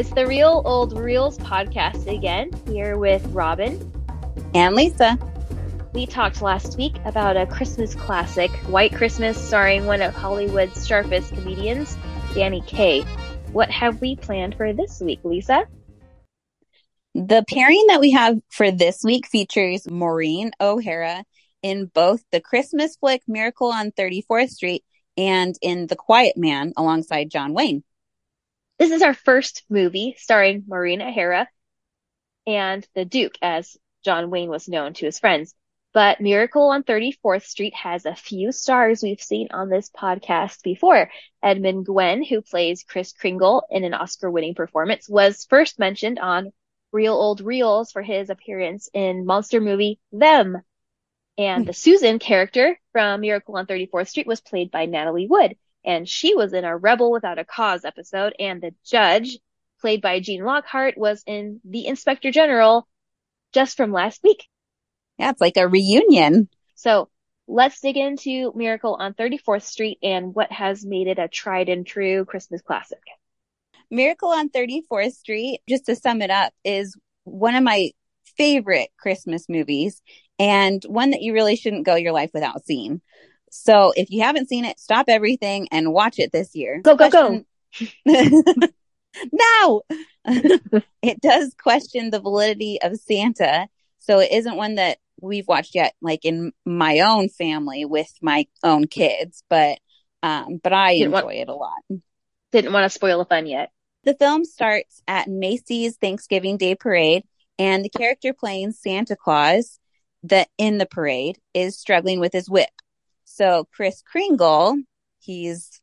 It's the Real Old Reels podcast again, here with Robin and Lisa. We talked last week about a Christmas classic, White Christmas, starring one of Hollywood's sharpest comedians, Danny Kaye. What have we planned for this week, Lisa? The pairing that we have for this week features Maureen O'Hara in both the Christmas flick Miracle on 34th Street and in The Quiet Man alongside John Wayne. This is our first movie starring Maureen O'Hara and the Duke, as John Wayne was known to his friends. But Miracle on 34th Street has a few stars we've seen on this podcast before. Edmund Gwenn, who plays Kris Kringle in an Oscar winning performance, was first mentioned on Real Old Reels for his appearance in monster movie Them. And the hmm. Susan character from Miracle on 34th Street was played by Natalie Wood. And she was in a Rebel Without a Cause episode. And the judge, played by Gene Lockhart, was in The Inspector General just from last week. Yeah, it's like a reunion. So let's dig into Miracle on 34th Street and what has made it a tried and true Christmas classic. Miracle on 34th Street, just to sum it up, is one of my favorite Christmas movies and one that you really shouldn't go your life without seeing. So if you haven't seen it, stop everything and watch it this year. Go, go, go. no, it does question the validity of Santa. So it isn't one that we've watched yet, like in my own family with my own kids, but, um, but I didn't enjoy want, it a lot. Didn't want to spoil the fun yet. The film starts at Macy's Thanksgiving Day Parade and the character playing Santa Claus that in the parade is struggling with his whip. So Kris Kringle, he's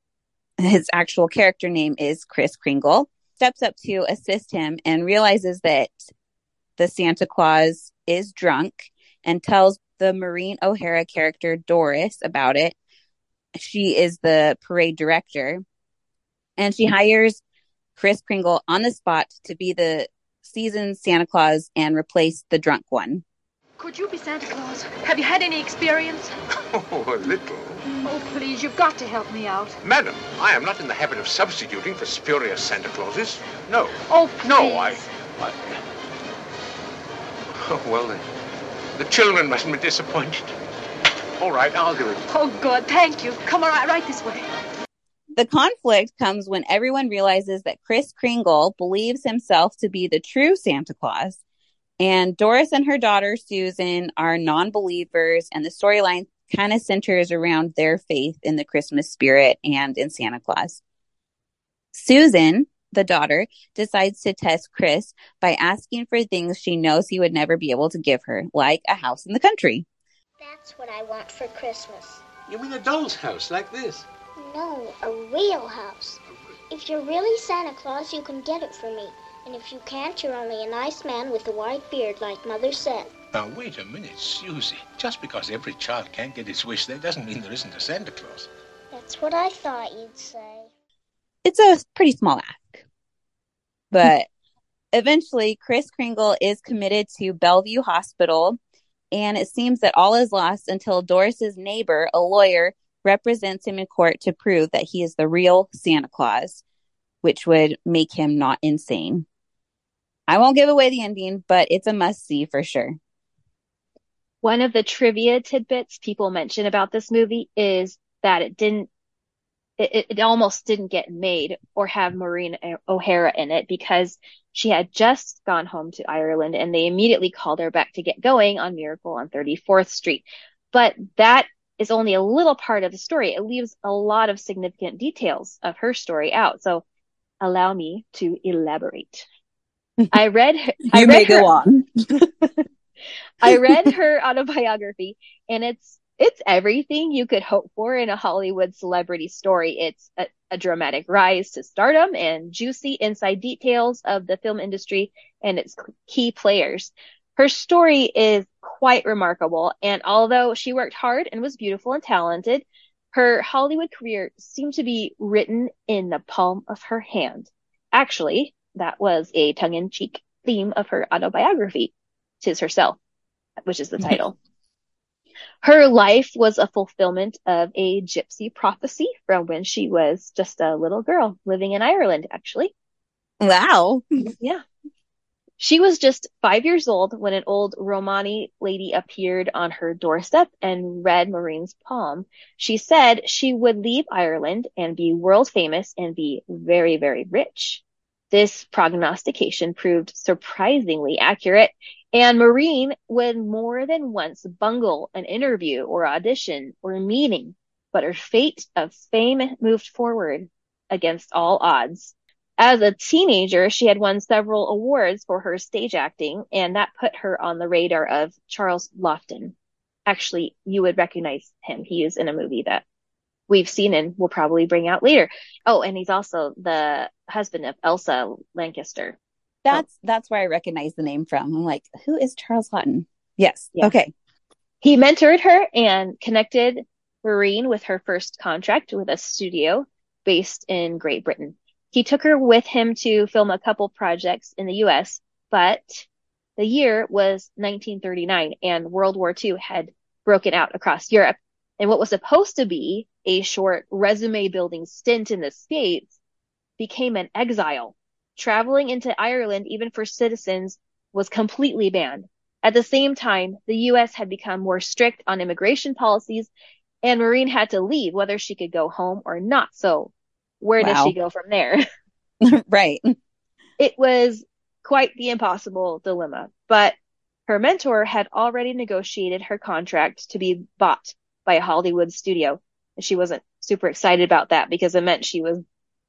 his actual character name is Kris Kringle, steps up to assist him and realizes that the Santa Claus is drunk and tells the Maureen O'Hara character Doris about it. She is the parade director and she hires Kris Kringle on the spot to be the seasoned Santa Claus and replace the drunk one. Could you be Santa Claus? Have you had any experience? Oh, a little. Oh, please, you've got to help me out. Madam, I am not in the habit of substituting for spurious Santa Clauses. No. Oh, please. No, I... I... Oh, well, then. The children mustn't be disappointed. All right, I'll do it. Oh, good. Thank you. Come on, right, right this way. The conflict comes when everyone realizes that Kris Kringle believes himself to be the true Santa Claus and Doris and her daughter Susan are non believers, and the storyline kind of centers around their faith in the Christmas spirit and in Santa Claus. Susan, the daughter, decides to test Kris by asking for things she knows he would never be able to give her, like a house in the country. That's what I want for Christmas. You mean a doll's house like this? No, a real house. If you're really Santa Claus, you can get it for me. And if you can't, you're only a nice man with a white beard, like Mother said. Now, wait a minute, Susie. Just because every child can't get his wish, that doesn't mean there isn't a Santa Claus. That's what I thought you'd say. It's a pretty small act. But eventually, Kris Kringle is committed to Bellevue Hospital, and it seems that all is lost until Doris's neighbor, a lawyer, represents him in court to prove that he is the real Santa Claus, which would make him not insane. I won't give away the ending, but it's a must see for sure. One of the trivia tidbits people mention about this movie is that it didn't, it, it almost didn't get made or have Maureen O'Hara in it because she had just gone home to Ireland and they immediately called her back to get going on Miracle on 34th Street. But that is only a little part of the story. It leaves a lot of significant details of her story out. So allow me to elaborate. I read. Her, you I read may her, go on. I read her autobiography, and it's it's everything you could hope for in a Hollywood celebrity story. It's a, a dramatic rise to stardom and juicy inside details of the film industry and its key players. Her story is quite remarkable, and although she worked hard and was beautiful and talented, her Hollywood career seemed to be written in the palm of her hand. Actually, that was a tongue in cheek theme of her autobiography, Tis Herself, which is the title. Her life was a fulfillment of a gypsy prophecy from when she was just a little girl living in Ireland, actually. Wow. Yeah. She was just five years old when an old Romani lady appeared on her doorstep and read Maureen's palm. She said she would leave Ireland and be world famous and be very, very rich. This prognostication proved surprisingly accurate, and Maureen would more than once bungle an interview or audition or meeting, but her fate of fame moved forward against all odds. As a teenager, she had won several awards for her stage acting, and that put her on the radar of Charles Laughton. Actually, you would recognize him. He is in a movie that we've seen and will probably bring out later. Oh, and he's also the husband of Elsa Lanchester. That's that's where I recognize the name from. I'm like, who is Charles Laughton? Yes. Yeah. Okay. He mentored her and connected Maureen with her first contract with a studio based in Great Britain. He took her with him to film a couple projects in the US, but the year was 1939 and World War II had broken out across Europe. And what was supposed to be a short resume building stint in the States became an exile. Traveling into Ireland, even for citizens, was completely banned. At the same time, the US had become more strict on immigration policies and Maureen had to leave whether she could go home or not. So where Wow. does she go from there? right. it was quite the impossible dilemma, but her mentor had already negotiated her contract to be bought by a Hollywood studio. And she wasn't super excited about that because it meant she was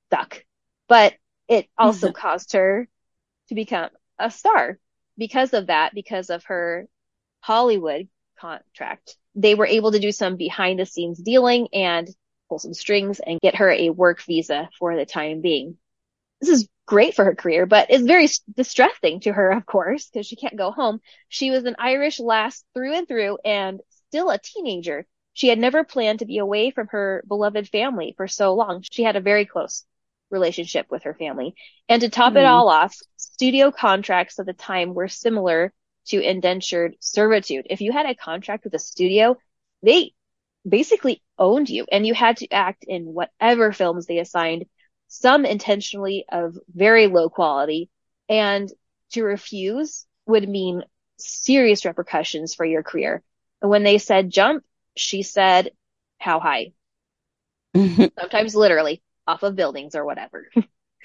stuck. But it also mm-hmm. caused her to become a star because of that, because of her Hollywood contract. They were able to do some behind the scenes dealing and pull some strings and get her a work visa for the time being this is great for her career, but it's very distressing to her, of course, because she can't go home. She was an Irish lass through and through and still a teenager. She had never planned to be away from her beloved family for so long. She had a very close relationship with her family. And to top it Hmm. all off, studio contracts at the time were similar to indentured servitude. If you had a contract with a studio, they basically owned you and you had to act in whatever films they assigned some intentionally of very low quality, and to refuse would mean serious repercussions for your career. And when they said jump, she said, how high? Sometimes literally off of buildings or whatever.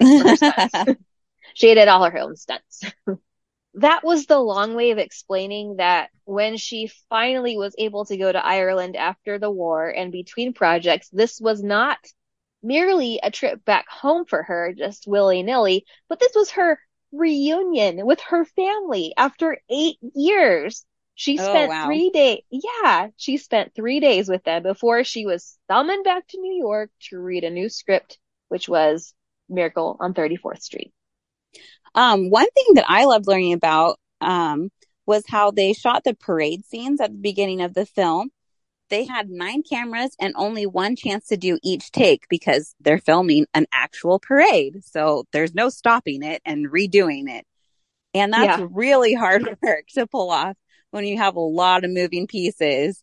she did all her own stunts. that was the long way of explaining that when she finally was able to go to Ireland after the war and between projects, this was not merely a trip back home for her, just willy nilly, but this was her reunion with her family after eight years. She Oh, spent wow. three days, yeah, she spent three days with them before she was summoned back to New York to read a new script, which was Miracle on 34th Street. Um, one thing that I loved learning about um, was how they shot the parade scenes at the beginning of the film. They had nine cameras and only one chance to do each take because they're filming an actual parade. So there's no stopping it and redoing it. And that's Yeah. really hard work to pull off when you have a lot of moving pieces.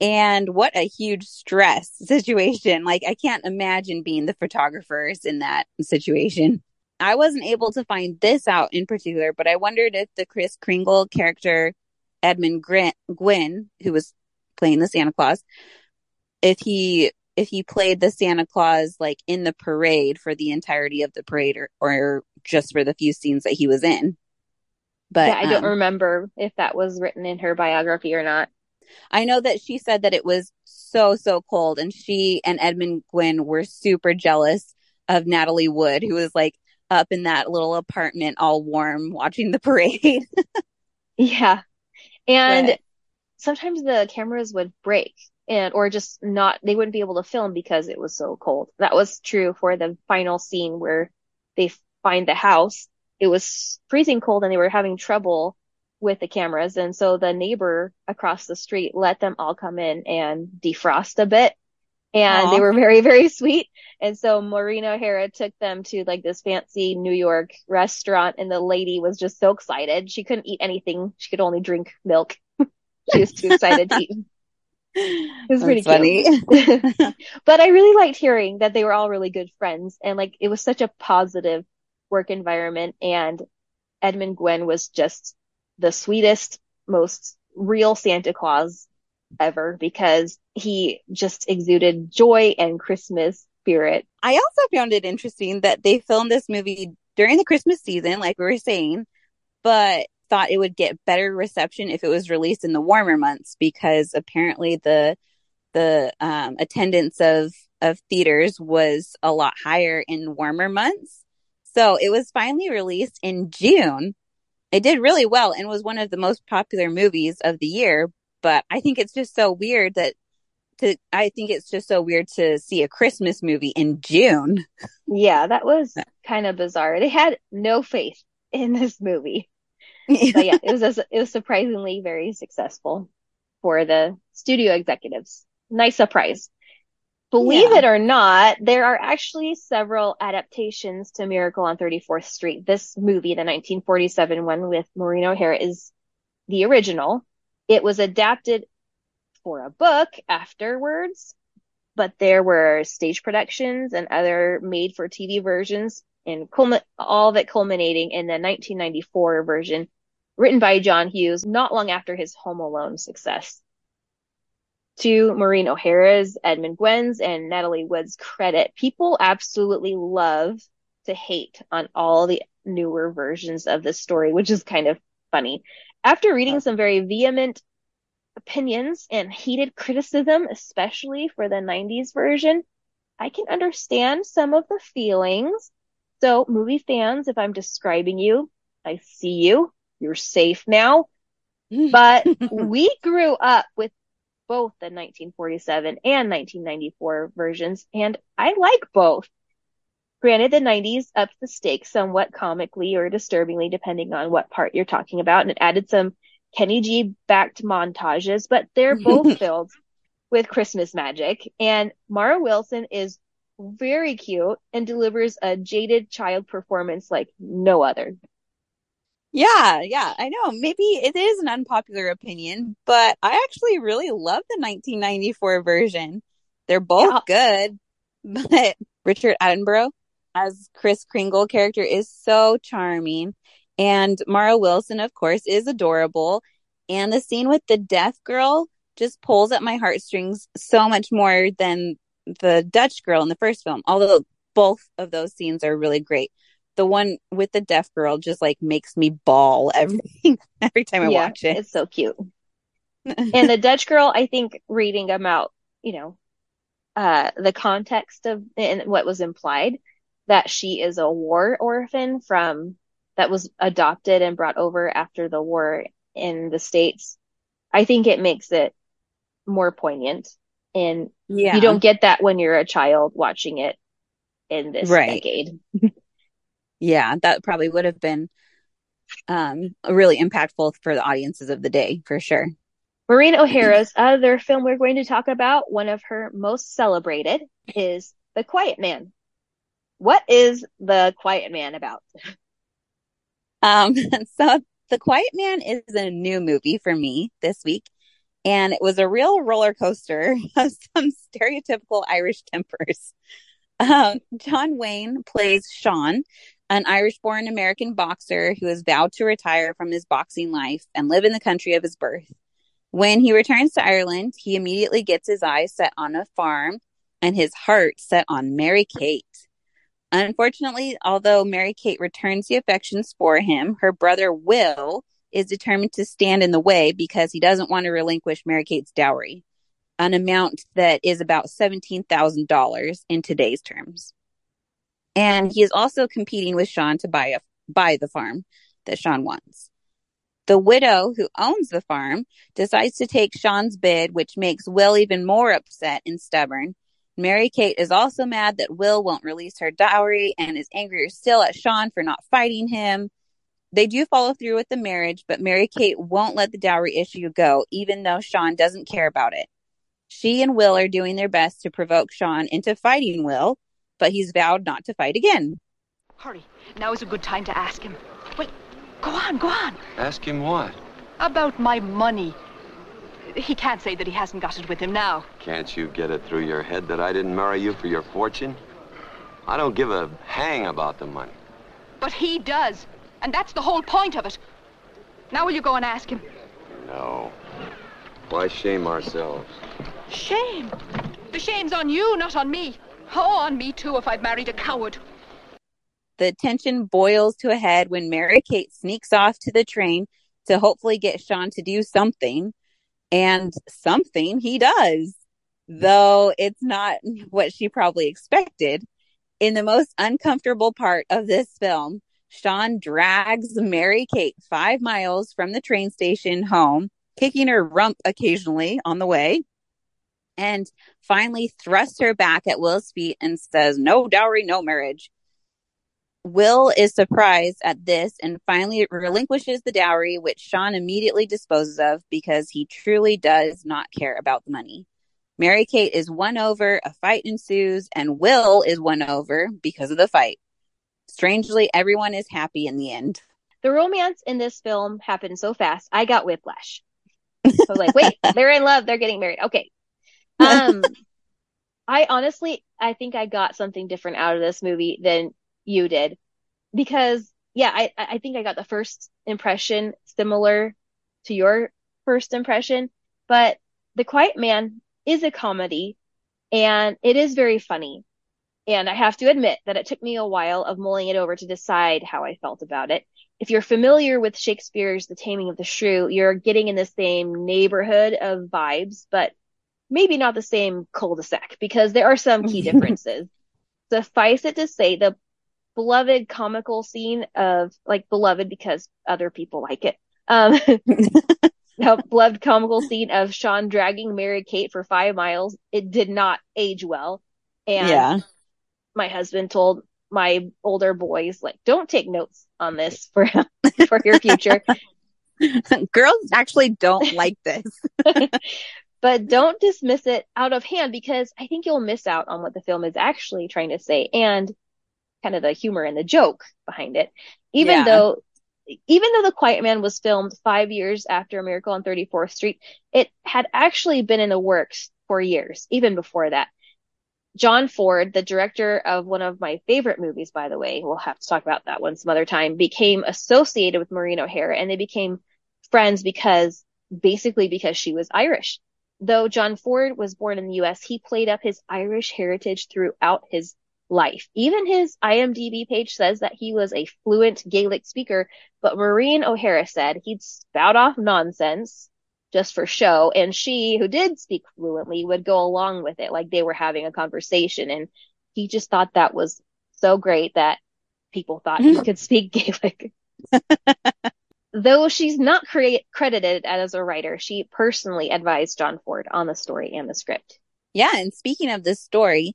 And what a huge stress situation. Like, I can't imagine being the photographers in that situation. I wasn't able to find this out in particular, but I wondered if the Kris Kringle character, Edmund Grant, Gwenn, who was playing the Santa Claus, if he if he played the Santa Claus like in the parade for the entirety of the parade or, or just for the few scenes that he was in. But yeah, I don't um, remember if that was written in her biography or not. I know that she said that it was so, so cold, and she and Edmund Gwenn were super jealous of Natalie Wood, who was like up in that little apartment all warm watching the parade. Yeah. And But- sometimes the cameras would break and or just not they wouldn't be able to film because it was so cold. That was true for the final scene where they find the house. It was freezing cold and they were having trouble with the cameras and so the neighbor across the street let them all come in and defrost a bit. And Aw. they were very, very sweet. And so Maureen O'Hara took them to like this fancy New York restaurant and the lady was just so excited. She couldn't eat anything. She could only drink milk. she was too excited to eat. It was pretty funny. but I really liked hearing that they were all really good friends and like it was such a positive work environment. And Edmund Gwenn was just the sweetest, most real Santa Claus ever because he just exuded joy and Christmas spirit. I also found it interesting that they filmed this movie during the Christmas season, like we were saying, but thought it would get better reception if it was released in the warmer months because apparently the the um, attendance of of theaters was a lot higher in warmer months. So it was finally released in June. It did really well and was one of the most popular movies of the year. But I think it's just so weird that to I think it's just so weird to see a Christmas movie in June. Yeah, that was kind of bizarre. They had no faith in this movie. but yeah, it was a, it was surprisingly very successful for the studio executives. Nice surprise. Believe Yeah. it or not, there are actually several adaptations to Miracle on 34th Street. This movie, the 1947 one with Maureen O'Hara, is the original. It was adapted for a book afterwards, but there were stage productions and other made for TV versions, and culmi- all it culminating in the 1994 version written by John Hughes not long after his Home Alone success. To Maureen O'Hara's, Edmund Gwenn's, and Natalie Wood's credit, people absolutely love to hate on all the newer versions of this story, which is kind of funny. After reading some very vehement opinions and heated criticism, especially for the 90s version, I can understand some of the feelings. So, movie fans, if I'm describing you, I see you. You're safe now. But we grew up with both the 1947 and 1994 versions, and I like both. Granted, the 90s upped the stakes somewhat comically or disturbingly, depending on what part you're talking about, and it added some Kenny G backed montages, but they're both filled with Christmas magic. And Mara Wilson is very cute and delivers a jaded child performance like no other. Yeah, yeah, I know. Maybe it is an unpopular opinion, but I actually really love the 1994 version. They're both good, but Richard Attenborough as Kris Kringle character is so charming. And Mara Wilson, of course, is adorable. And the scene with the deaf girl just pulls at my heartstrings so much more than the Dutch girl in the first film, although both of those scenes are really great. The one with the deaf girl just like makes me bawl every every time I yeah, watch it. It's so cute. and the Dutch girl, I think reading about, you know, uh, the context of and what was implied that she is a war orphan from that was adopted and brought over after the war in the States. I think it makes it more poignant. And Yeah. you don't get that when you're a child watching it in this Right. decade. Yeah, that probably would have been um really impactful for the audiences of the day for sure. Maureen O'Hara's other film we're going to talk about, one of her most celebrated, is The Quiet Man. What is The Quiet Man about? Um so The Quiet Man is a new movie for me this week and it was a real roller coaster of some stereotypical Irish tempers. Um, John Wayne plays Sean, an Irish born American boxer who has vowed to retire from his boxing life and live in the country of his birth. When he returns to Ireland, he immediately gets his eyes set on a farm and his heart set on Mary Kate. Unfortunately, although Mary Kate returns the affections for him, her brother Will is determined to stand in the way because he doesn't want to relinquish Mary Kate's dowry, an amount that is about $17,000 in today's terms. And he is also competing with Sean to buy a, buy the farm that Sean wants. The widow who owns the farm decides to take Sean's bid, which makes Will even more upset and stubborn. Mary Kate is also mad that Will won't release her dowry and is angrier still at Sean for not fighting him. They do follow through with the marriage, but Mary Kate won't let the dowry issue go, even though Sean doesn't care about it. She and Will are doing their best to provoke Sean into fighting Will, but he's vowed not to fight again. Hurry. Now is a good time to ask him. Well, go on, go on. Ask him what? About my money. He can't say that he hasn't got it with him now. Can't you get it through your head that I didn't marry you for your fortune? I don't give a hang about the money. But he does. And that's the whole point of it. Now will you go and ask him? No. Why shame ourselves? Shame. The shame's on you, not on me. Oh, on me too if I'd married a coward. The tension boils to a head when Mary Kate sneaks off to the train to hopefully get Sean to do something. And something he does, though it's not what she probably expected. In the most uncomfortable part of this film, Sean drags Mary Kate five miles from the train station home, kicking her rump occasionally on the way, and finally thrusts her back at Will's feet and says, No dowry, no marriage. Will is surprised at this and finally relinquishes the dowry, which Sean immediately disposes of because he truly does not care about the money. Mary Kate is won over, a fight ensues, and Will is won over because of the fight. Strangely, everyone is happy in the end. The romance in this film happened so fast, I got whiplash. I was like, wait, they're in love, they're getting married. Okay. Um, I honestly, I think I got something different out of this movie than you did because yeah, I, I think I got the first impression similar to your first impression, but The Quiet Man is a comedy and it is very funny. And I have to admit that it took me a while of mulling it over to decide how I felt about it. If you're familiar with Shakespeare's The Taming of the Shrew, you're getting in the same neighborhood of vibes, but maybe not the same cul-de-sac because there are some key differences. Suffice it to say, the beloved comical scene of like beloved because other people like it. Um, the beloved comical scene of Sean dragging Mary Kate for five miles. It did not age well. And Yeah. my husband told my older boys, like, don't take notes on this for, for your future. Girls actually don't like this. But don't dismiss it out of hand because I think you'll miss out on what the film is actually trying to say and kind of the humor and the joke behind it. Even Yeah. though, even though The Quiet Man was filmed five years after A Miracle on 34th Street, it had actually been in the works for years, even before that. John Ford, the director of one of my favorite movies, by the way, we'll have to talk about that one some other time, became associated with Maureen O'Hara and they became friends because basically because she was Irish. Though John Ford was born in the US, he played up his Irish heritage throughout his life. Even his IMDb page says that he was a fluent Gaelic speaker, but Maureen O'Hara said he'd spout off nonsense just for show, and she, who did speak fluently, would go along with it like they were having a conversation, and he just thought that was so great that people thought he could speak Gaelic. Though she's not cre- credited as a writer, she personally advised John Ford on the story and the script. Yeah, and speaking of this story,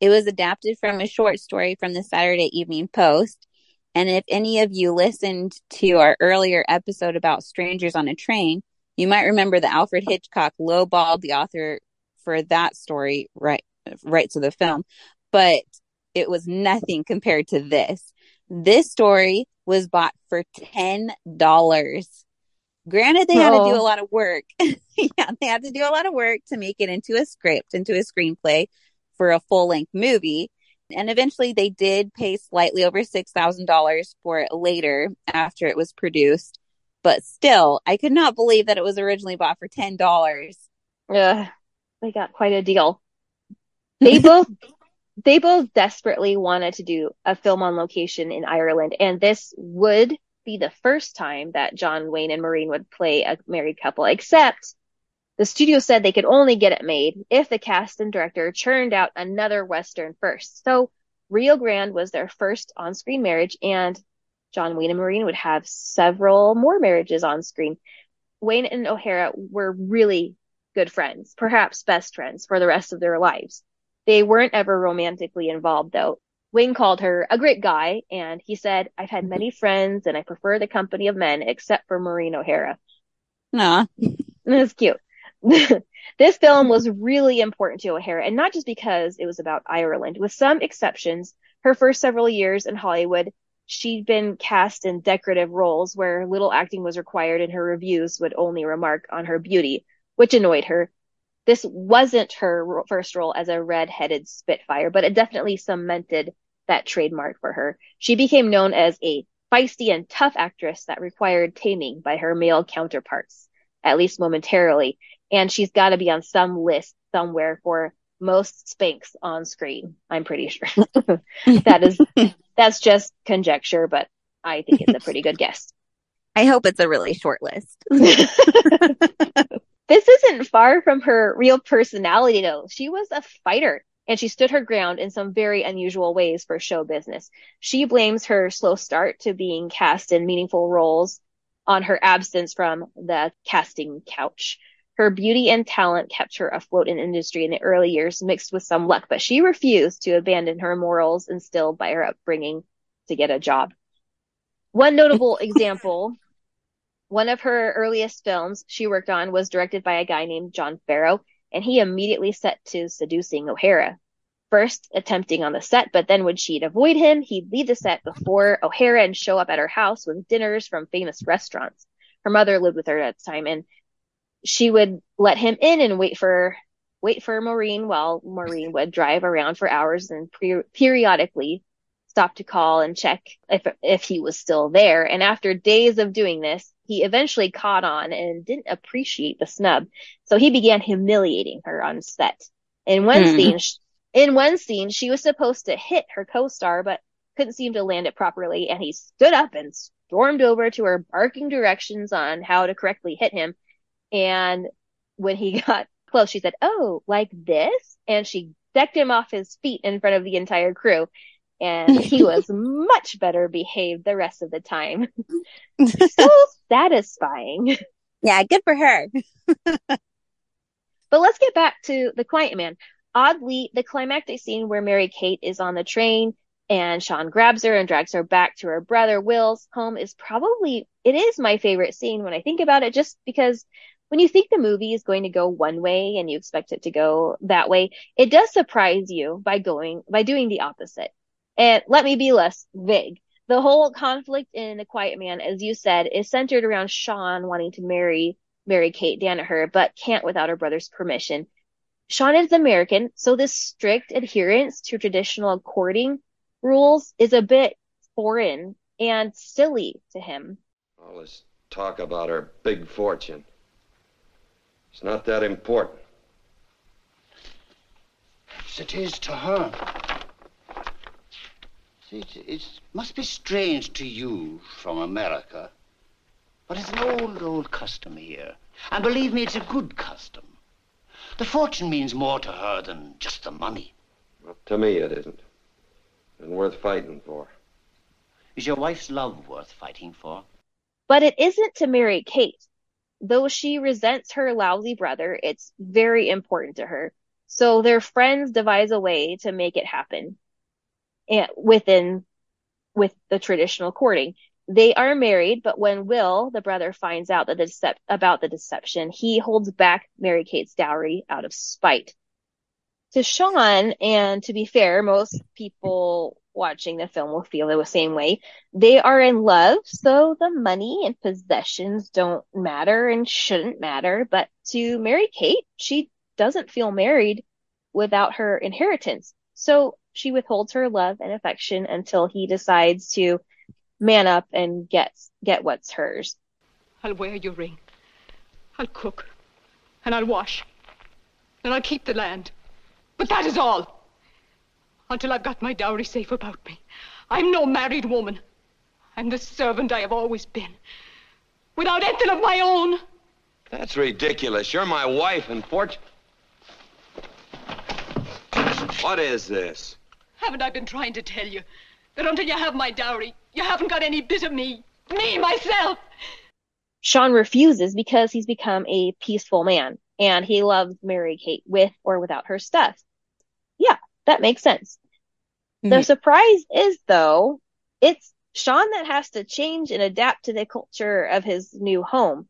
it was adapted from a short story from the Saturday Evening Post. And if any of you listened to our earlier episode about strangers on a train, you might remember that Alfred Hitchcock lowballed the author for that story right rights of the film, but it was nothing compared to this. This story was bought for ten dollars. Granted, they had to do Oh. a lot of work. yeah, they had to do a lot of work to make it into a script, into a screenplay for a full length movie. And eventually they did pay slightly over $6,000 for it later after it was produced. But still, I could not believe that it was originally bought for $10. Yeah, they got quite a deal. They both they both desperately wanted to do a film on location in Ireland, and this would be the first time that John Wayne and Maureen would play a married couple, except the studio said they could only get it made if the cast and director churned out another Western first. So Rio Grande was their first on-screen marriage, and John Wayne and Maureen would have several more marriages on screen. Wayne and O'Hara were really good friends, perhaps best friends for the rest of their lives. They weren't ever romantically involved though. Wayne called her a great guy and he said, I've had many friends and I prefer the company of men except for Maureen O'Hara. Nah. That's cute. this film was really important to O'Hara and not just because it was about Ireland. With some exceptions, her first several years in Hollywood, she'd been cast in decorative roles where little acting was required and her reviews would only remark on her beauty, which annoyed her. This wasn't her first role as a red-headed spitfire, but it definitely cemented that trademark for her. She became known as a feisty and tough actress that required taming by her male counterparts, at least momentarily. And she's got to be on some list somewhere for most spanks on screen. I'm pretty sure that is that's just conjecture, but I think it's a pretty good guess. I hope it's a really short list. This isn't far from her real personality, though. She was a fighter and she stood her ground in some very unusual ways for show business. She blames her slow start to being cast in meaningful roles on her absence from the casting couch. Her beauty and talent kept her afloat in industry in the early years, mixed with some luck, but she refused to abandon her morals instilled by her upbringing to get a job. One notable example one of her earliest films she worked on was directed by a guy named John Farrow, and he immediately set to seducing O'Hara. First attempting on the set, but then when she'd avoid him, he'd leave the set before O'Hara and show up at her house with dinners from famous restaurants. Her mother lived with her at the time, and she would let him in and wait for wait for Maureen while Maureen would drive around for hours and pre- periodically stop to call and check if if he was still there. And after days of doing this, he eventually caught on and didn't appreciate the snub. So he began humiliating her on set. In one mm. scene, in one scene, she was supposed to hit her co-star, but couldn't seem to land it properly. And he stood up and stormed over to her, barking directions on how to correctly hit him. And when he got close, she said, Oh, like this? And she decked him off his feet in front of the entire crew and he was much better behaved the rest of the time. so satisfying. Yeah, good for her. but let's get back to the Quiet Man. Oddly, the climactic scene where Mary Kate is on the train and Sean grabs her and drags her back to her brother Will's home is probably it is my favorite scene when I think about it just because when you think the movie is going to go one way and you expect it to go that way, it does surprise you by going by doing the opposite. And let me be less vague. The whole conflict in The Quiet Man, as you said, is centered around Sean wanting to marry Mary Kate Danaher, but can't without her brother's permission. Sean is American, so this strict adherence to traditional courting rules is a bit foreign and silly to him. All this talk about her big fortune. It's not that important. Yes, it is to her. It, it must be strange to you from America, but it's an old, old custom here. And believe me, it's a good custom. The fortune means more to her than just the money. Well, to me, it isn't. And worth fighting for. Is your wife's love worth fighting for? But it isn't to Mary Kate. Though she resents her lousy brother, it's very important to her. So their friends devise a way to make it happen and within with the traditional courting. They are married, but when Will, the brother, finds out that the decep- about the deception, he holds back Mary Kate's dowry out of spite. To Sean, and to be fair, most people watching the film will feel the same way. They are in love, so the money and possessions don't matter and shouldn't matter. But to Mary Kate, she doesn't feel married without her inheritance. So she withholds her love and affection until he decides to man up and get get what's hers. I'll wear your ring. I'll cook. And I'll wash. And I'll keep the land. But that is all. Until I've got my dowry safe about me. I'm no married woman. I'm the servant I have always been. Without anything of my own. That's ridiculous. You're my wife and fortune. What is this? Haven't I been trying to tell you that until you have my dowry, you haven't got any bit of me? Me, myself! Sean refuses because he's become a peaceful man and he loves Mary Kate with or without her stuff. Yeah, that makes sense. Mm-hmm. The surprise is, though, it's Sean that has to change and adapt to the culture of his new home.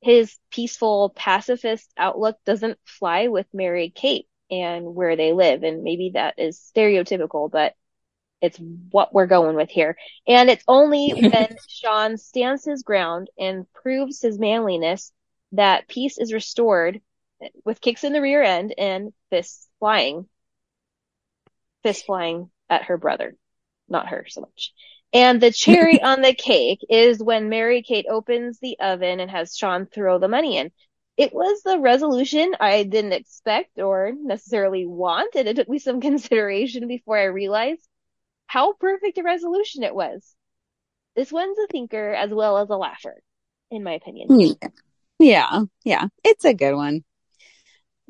His peaceful, pacifist outlook doesn't fly with Mary Kate and where they live. And maybe that is stereotypical, but it's what we're going with here. And it's only when Sean stands his ground and proves his manliness that peace is restored with kicks in the rear end and fists flying. Fist flying at her brother. not her so much. And the cherry on the cake is when Mary Kate opens the oven and has Sean throw the money in. It was the resolution I didn't expect or necessarily want, and it took me some consideration before I realized how perfect a resolution it was. This one's a thinker as well as a laugher, in my opinion. Yeah. Yeah. It's a good one.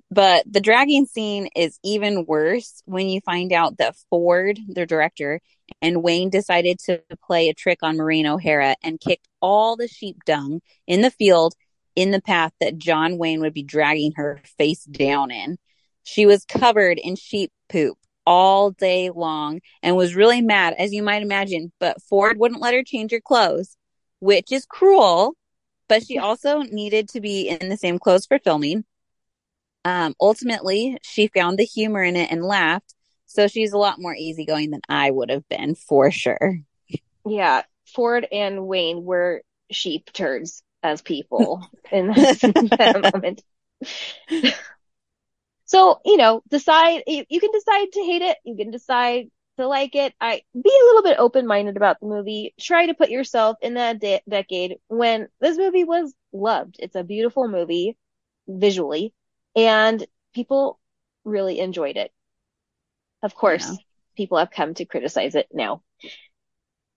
But the dragging scene is even worse when you find out that Ford, the director, and Wayne decided to play a trick on Maureen O'Hara and kicked all the sheep dung in the field in the path that John Wayne would be dragging her face down in. She was covered in sheep poop all day long and was really mad, as you might imagine, but Ford wouldn't let her change her clothes, which is cruel, but she also needed to be in the same clothes for filming. Um, ultimately, she found the humor in it and laughed. So she's a lot more easygoing than I would have been for sure. Yeah, Ford and Wayne were sheep turds as people in that moment. so, you know, decide, you, you can decide to hate it. You can decide to like it. I be a little bit open minded about the movie. Try to put yourself in that de- decade when this movie was loved. It's a beautiful movie visually and people really enjoyed it. Of course, yeah. people have come to criticize it now.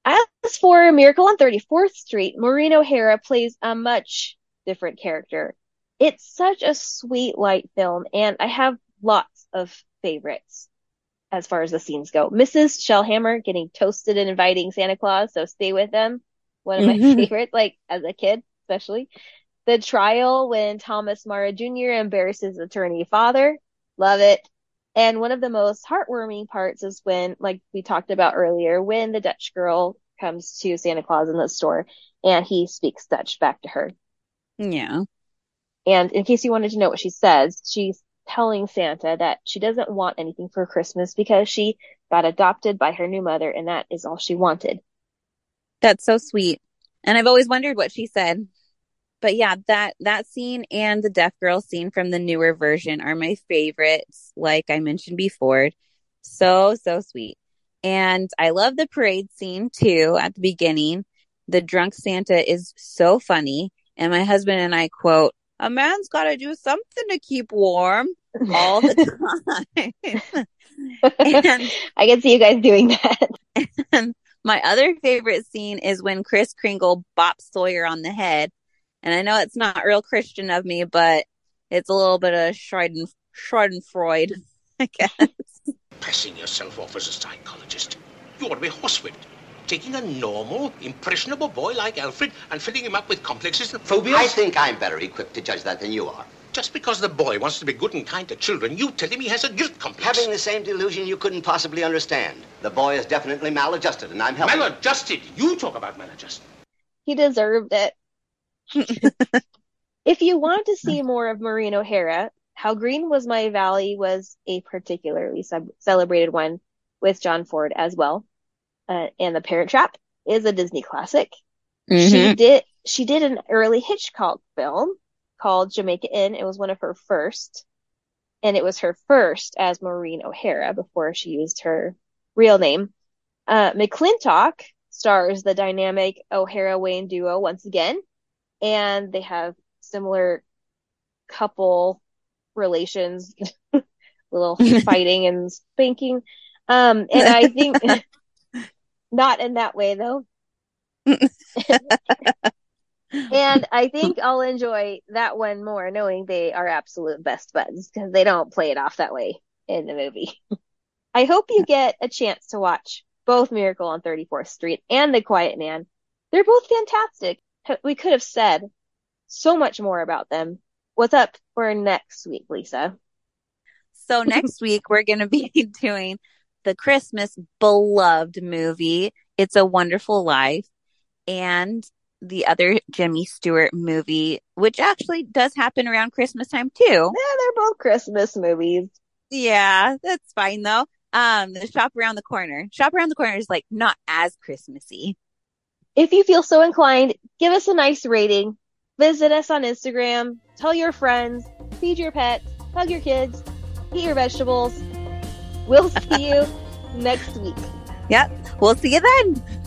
As for Miracle on 34th Street, Maureen O'Hara plays a much different character. It's such a sweet, light film, and I have lots of favorites as far as the scenes go. Mrs. Shellhammer getting toasted and inviting Santa Claus, so stay with them. One of my mm-hmm. favorites, like as a kid, especially. The trial when Thomas Mara Jr. embarrasses attorney father. Love it. And one of the most heartwarming parts is when, like we talked about earlier, when the Dutch girl comes to Santa Claus in the store and he speaks Dutch back to her. Yeah. And in case you wanted to know what she says, she's telling Santa that she doesn't want anything for Christmas because she got adopted by her new mother and that is all she wanted. That's so sweet. And I've always wondered what she said but yeah, that that scene and the deaf girl scene from the newer version are my favorites. Like I mentioned before, so so sweet. And I love the parade scene too at the beginning. The drunk Santa is so funny, and my husband and I quote, "A man's got to do something to keep warm all the time." and I can see you guys doing that. And my other favorite scene is when Kris Kringle bops Sawyer on the head and I know it's not real Christian of me, but it's a little bit of Schaden, Schadenfreude, I guess. Passing yourself off as a psychologist. You ought to be horsewhipped. Taking a normal, impressionable boy like Alfred and filling him up with complexes and phobias? I think I'm better equipped to judge that than you are. Just because the boy wants to be good and kind to children, you tell him he has a guilt complex. Having the same delusion you couldn't possibly understand. The boy is definitely maladjusted, and I'm helping. Maladjusted? You talk about maladjusted. He deserved it. if you want to see more of Maureen O'Hara, How Green Was My Valley was a particularly sub- celebrated one with John Ford as well. Uh, and The Parent Trap is a Disney classic. Mm-hmm. She did she did an early Hitchcock film called Jamaica Inn. It was one of her first, and it was her first as Maureen O'Hara before she used her real name. Uh, McLintock stars the dynamic O'Hara Wayne duo once again and they have similar couple relations, little fighting and spanking. Um, and I think not in that way though. and I think I'll enjoy that one more knowing they are absolute best buds because they don't play it off that way in the movie. I hope you get a chance to watch both Miracle on 34th Street and The Quiet Man. They're both fantastic we could have said so much more about them. What's up for next week, Lisa? So next week we're going to be doing the Christmas beloved movie. It's a Wonderful Life and the other Jimmy Stewart movie, which actually does happen around Christmas time too. Yeah, they're both Christmas movies. Yeah, that's fine though. Um, the Shop Around the Corner. Shop Around the Corner is like not as Christmassy. If you feel so inclined, give us a nice rating. Visit us on Instagram. Tell your friends. Feed your pets. Hug your kids. Eat your vegetables. We'll see you next week. Yep. We'll see you then.